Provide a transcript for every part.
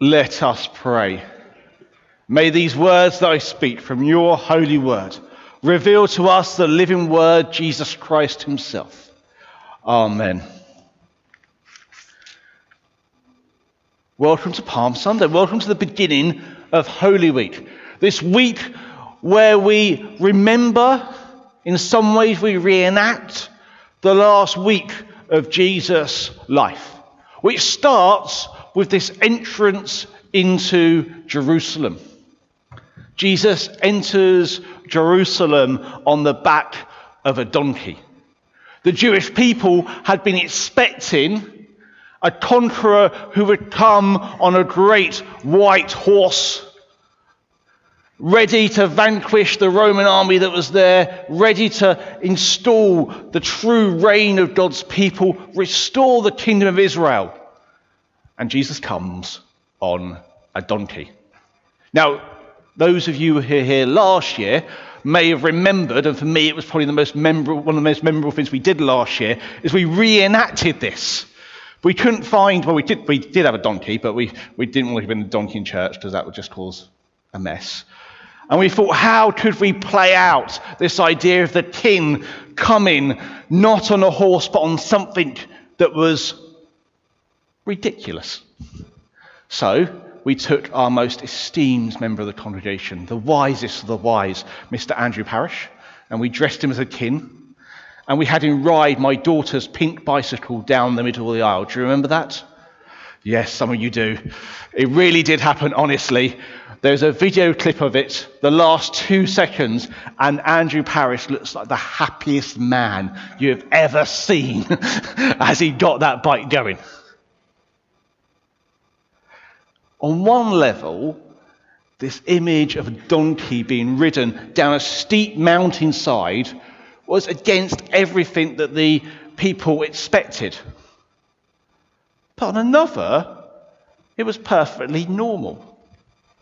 Let us pray. May these words that I speak from your holy word reveal to us the living word, Jesus Christ himself. Amen. Welcome to Palm Sunday. Welcome to the beginning of Holy Week. This week where we remember, in some ways, we reenact the last week of Jesus' life, which starts with this entrance into Jerusalem. Jesus enters Jerusalem on the back of a donkey. The Jewish people had been expecting a conqueror who would come on a great white horse, ready to vanquish the Roman army that was there, ready to install the true reign of God's people, restore the kingdom of Israel and Jesus comes on a donkey. Now, those of you who were here last year may have remembered, and for me it was probably the most memorable, one of the most memorable things we did last year, is we reenacted this. We couldn't find, well, we did, we did have a donkey, but we, we didn't want to have a donkey in church because that would just cause a mess. And we thought, how could we play out this idea of the king coming not on a horse, but on something that was ridiculous. So we took our most esteemed member of the congregation, the wisest of the wise, Mr. Andrew Parish, and we dressed him as a king. And we had him ride my daughter's pink bicycle down the middle of the aisle. Do you remember that? Yes, some of you do. It really did happen, honestly. There's a video clip of it, the last two seconds, and Andrew Parish looks like the happiest man you have ever seen as he got that bike going. On one level, this image of a donkey being ridden down a steep mountainside was against everything that the people expected. But on another, it was perfectly normal.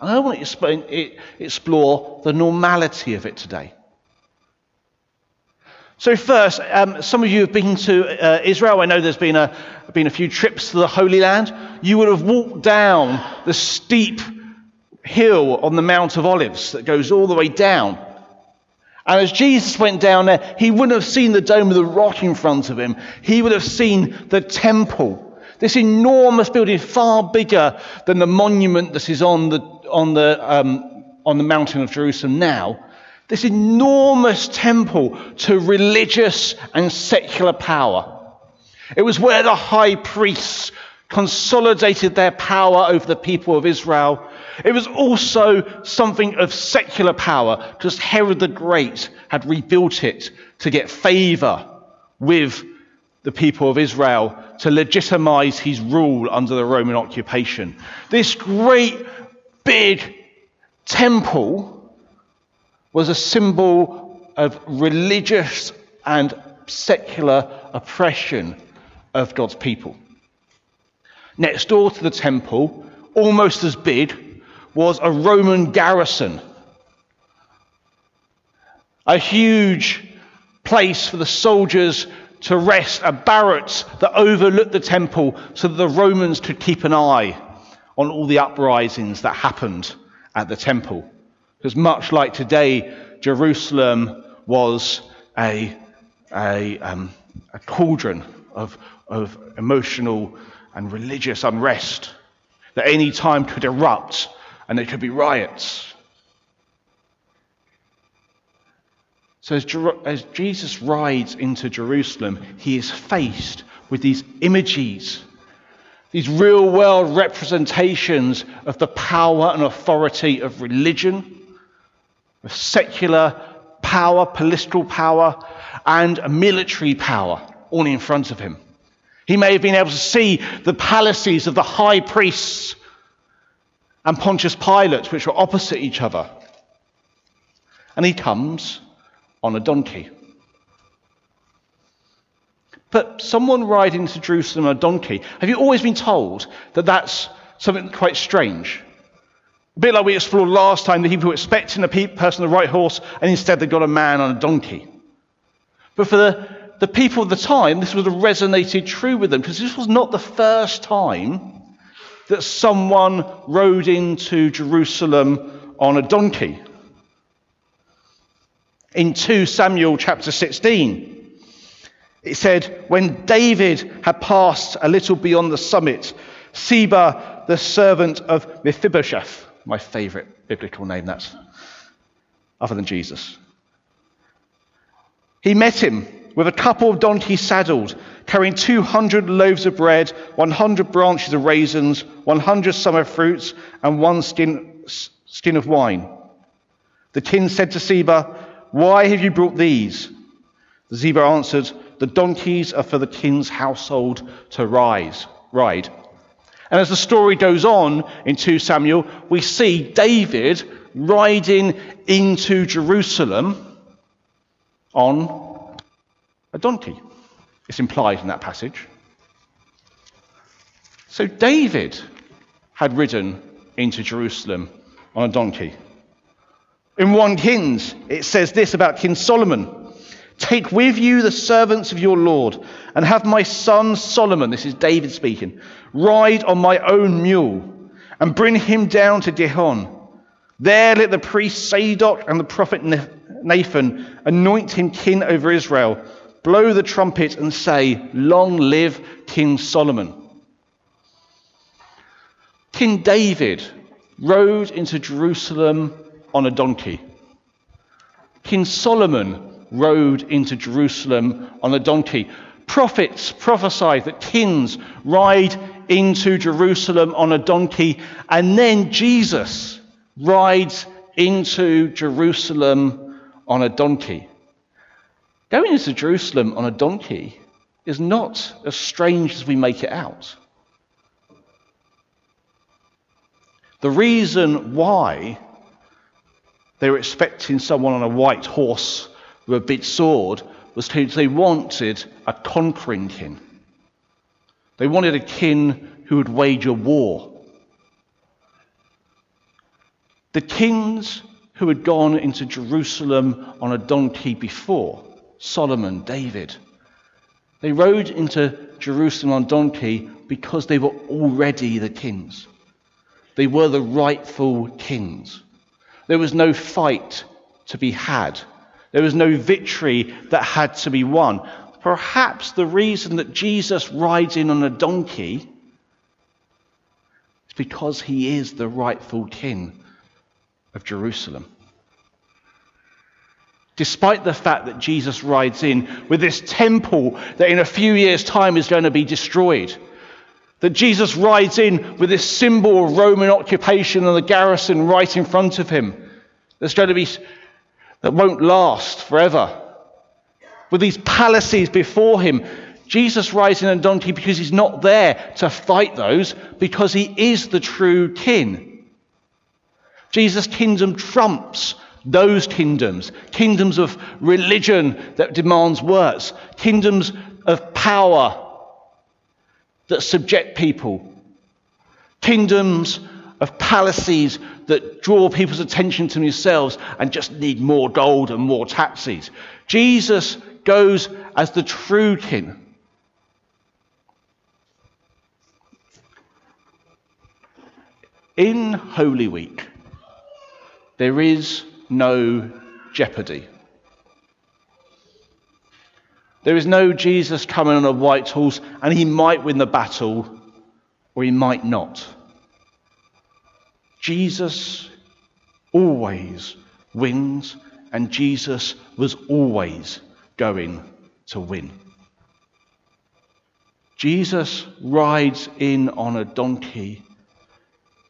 And I want to explain, explore the normality of it today. So, first, um, some of you have been to uh, Israel. I know there's been a, been a few trips to the Holy Land. You would have walked down the steep hill on the Mount of Olives that goes all the way down. And as Jesus went down there, he wouldn't have seen the Dome of the Rock in front of him. He would have seen the temple, this enormous building, far bigger than the monument that is on the, on the, um, on the mountain of Jerusalem now this enormous temple to religious and secular power. It was where the high priests consolidated their power over the people of Israel. It was also something of secular power because Herod the Great had rebuilt it to get favor with the people of Israel to legitimize his rule under the Roman occupation. This great big temple was a symbol of religious and secular oppression of God's people. Next door to the temple, almost as big, was a Roman garrison. A huge place for the soldiers to rest, a barracks that overlooked the temple so that the Romans could keep an eye on all the uprisings that happened at the temple. Because much like today, Jerusalem was a, a, um, a cauldron of, of emotional and religious unrest that any time could erupt and there could be riots. So, as, as, Jesus rides into Jerusalem, he is faced with these images, these real world representations of the power and authority of religion secular power, political power, and military power all in front of him. He may have been able to see the palaces of the high priests and Pontius Pilate, which were opposite each other. And he comes on a donkey. But someone riding to Jerusalem on a donkey, have you always been told that that's something quite strange? A bit like we explored last time, the people were expecting a person on the right horse, and instead they got a man on a donkey. But for the, the people of the time, this would have resonated true with them, because this was not the first time that someone rode into Jerusalem on a donkey. In 2 Samuel chapter 16, it said, When David had passed a little beyond the summit, Ziba, the servant of Mephibosheth, my favorite biblical name, that's other than Jesus. He met him with a couple of donkeys saddled, carrying 200 loaves of bread, 100 branches of raisins, 100 summer fruits, and one skin, skin of wine. The king said to Ziba, Why have you brought these? The Ziba answered, The donkeys are for the king's household to rise, ride. And as the story goes on in 2 Samuel, we see David riding into Jerusalem on a donkey. It's implied in that passage. So David had ridden into Jerusalem on a donkey. In 1 Kings, it says this about King Solomon Take with you the servants of your Lord, and have my son Solomon, this is David speaking, ride on my own mule, and bring him down to Gihon. There let the priest Zadok and the prophet Nathan anoint him king over Israel, blow the trumpet, and say, Long live King Solomon. King David rode into Jerusalem on a donkey. King Solomon rode into Jerusalem on a donkey. Prophets prophesied that kings ride into Jerusalem on a donkey, and then Jesus rides into Jerusalem on a donkey. Going into Jerusalem on a donkey is not as strange as we make it out. The reason why they were expecting someone on a white horse with a big sword was they wanted a conquering king. They wanted a king who would wage a war. The kings who had gone into Jerusalem on a donkey before, Solomon, David, they rode into Jerusalem on donkey because they were already the kings. They were the rightful kings. There was no fight to be had there was no victory that had to be won. Perhaps the reason that Jesus rides in on a donkey is because he is the rightful king of Jerusalem. Despite the fact that Jesus rides in with this temple that in a few years' time is going to be destroyed, that Jesus rides in with this symbol of Roman occupation and the garrison right in front of him, there's going to be that won't last forever. With these palaces before him, Jesus rides in a donkey because he's not there to fight those, because he is the true king. Jesus' kingdom trumps those kingdoms kingdoms of religion that demands works, kingdoms of power that subject people, kingdoms of palaces that draw people's attention to themselves and just need more gold and more taxis. Jesus goes as the true king. In Holy Week, there is no jeopardy. There is no Jesus coming on a white horse and he might win the battle or he might not. Jesus always wins, and Jesus was always going to win. Jesus rides in on a donkey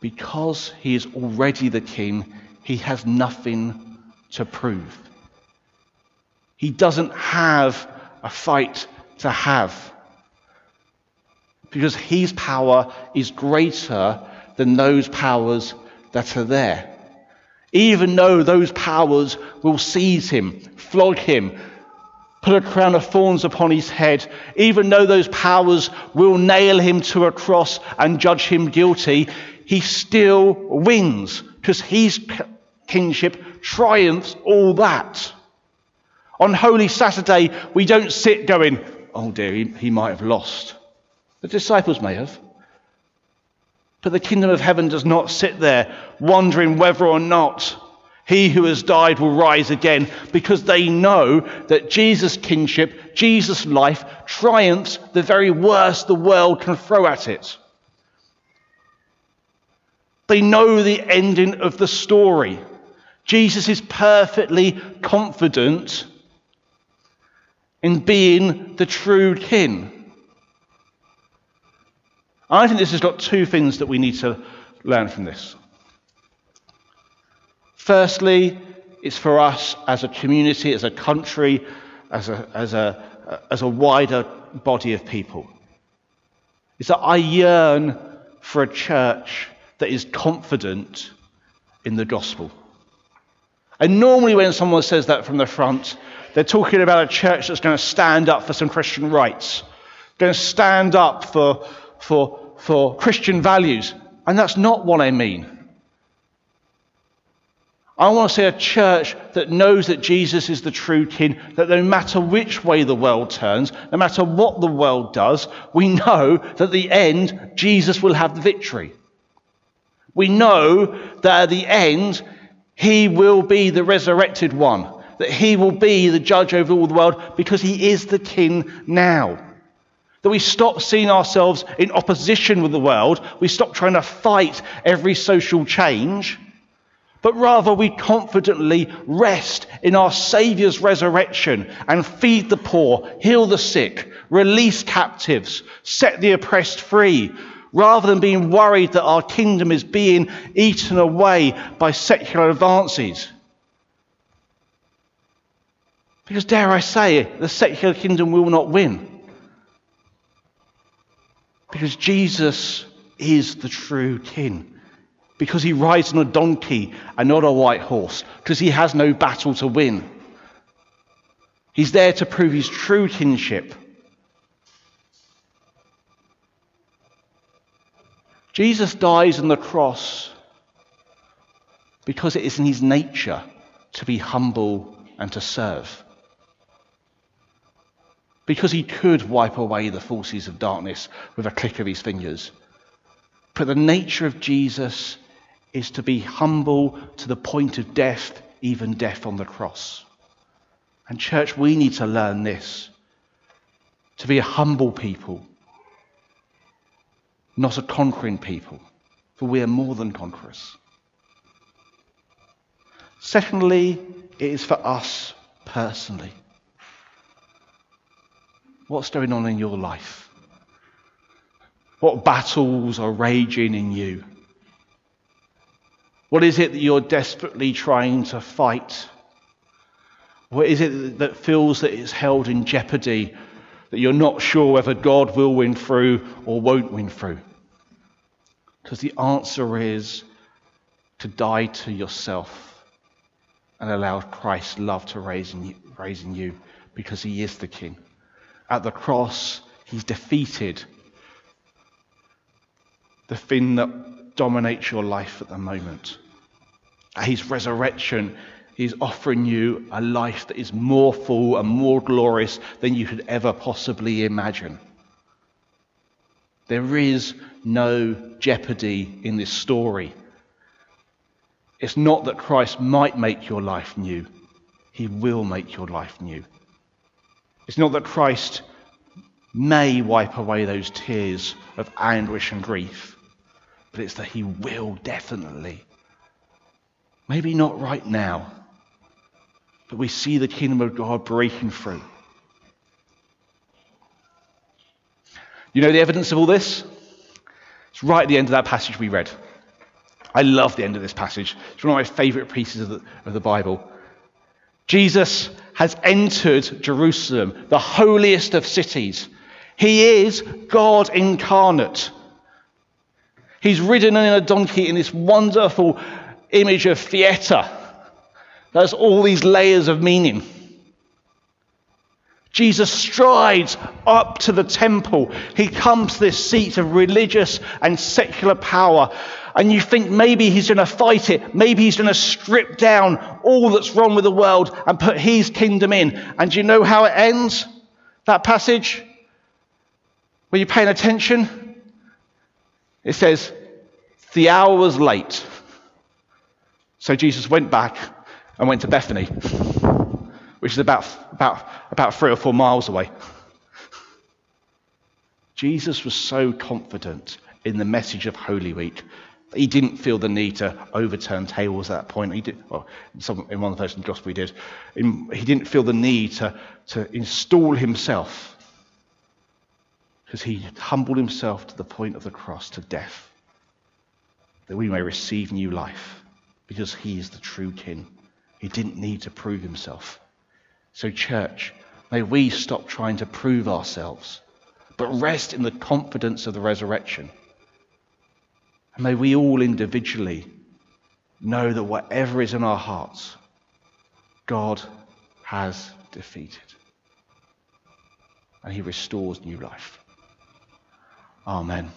because he is already the king, he has nothing to prove. He doesn't have a fight to have because his power is greater than those powers that are there. Even though those powers will seize him, flog him, put a crown of thorns upon his head, even though those powers will nail him to a cross and judge him guilty, he still wins because his kingship triumphs all that. On Holy Saturday, we don't sit going, oh dear, he, he might have lost. The disciples may have. But the kingdom of heaven does not sit there wondering whether or not he who has died will rise again because they know that Jesus' kingship, Jesus' life, triumphs the very worst the world can throw at it. They know the ending of the story. Jesus is perfectly confident in being the true king. I think this has got two things that we need to learn from this. Firstly, it's for us as a community, as a country, as a, as a, as a wider body of people. Is that I yearn for a church that is confident in the gospel. And normally, when someone says that from the front, they're talking about a church that's going to stand up for some Christian rights, going to stand up for, for, for Christian values. And that's not what I mean. I want to see a church that knows that Jesus is the true king, that no matter which way the world turns, no matter what the world does, we know that at the end, Jesus will have the victory. We know that at the end, he will be the resurrected one, that he will be the judge over all the world because he is the king now. That we stop seeing ourselves in opposition with the world, we stop trying to fight every social change but rather we confidently rest in our Saviour's resurrection and feed the poor, heal the sick, release captives, set the oppressed free, rather than being worried that our kingdom is being eaten away by secular advances. Because, dare I say, the secular kingdom will not win. Because Jesus is the true king because he rides on a donkey and not a white horse, because he has no battle to win. He's there to prove his true kinship. Jesus dies on the cross because it is in his nature to be humble and to serve. Because he could wipe away the forces of darkness with a click of his fingers. But the nature of Jesus is to be humble to the point of death, even death on the cross. And, church, we need to learn this to be a humble people, not a conquering people, for we are more than conquerors. Secondly, it is for us personally. What's going on in your life? What battles are raging in you? What is it that you're desperately trying to fight? What is it that feels that it's held in jeopardy, that you're not sure whether God will win through or won't win through? Because the answer is to die to yourself and allow Christ's love to raise in you, raise in you because he is the king. At the cross, he's defeated the thing that dominates your life at the moment. At his resurrection, he's offering you a life that is more full and more glorious than you could ever possibly imagine. There is no jeopardy in this story. It's not that Christ might make your life new, he will make your life new. It's not that Christ may wipe away those tears of anguish and grief but it's that He will definitely. Maybe not right now, but we see the kingdom of God breaking through. You know the evidence of all this? It's right at the end of that passage we read. I love the end of this passage. It's one of my favorite pieces of the, of the Bible. Jesus has entered Jerusalem, the holiest of cities. He is God incarnate. He's ridden in a donkey in this wonderful image of theatre. There's all these layers of meaning. Jesus strides up to the temple. He comes to this seat of religious and secular power. And you think maybe he's going to fight it. Maybe he's going to strip down all that's wrong with the world and put his kingdom in. And do you know how it ends? That passage? Were you paying attention? It says, The hour was late. So Jesus went back and went to Bethany, which is about, about, about three or four miles away. Jesus was so confident in the message of Holy Week. that He didn't feel the need to overturn tables at that point. He did, well, some, in one versions of the gospel he did. In, he didn't feel the need to, to install himself because he humbled himself to the point of the cross, to death, that we may receive new life because he is the true king. He didn't need to prove himself. So, church, may we stop trying to prove ourselves, but rest in the confidence of the resurrection. And may we all individually know that whatever is in our hearts, God has defeated. And he restores new life. Amen.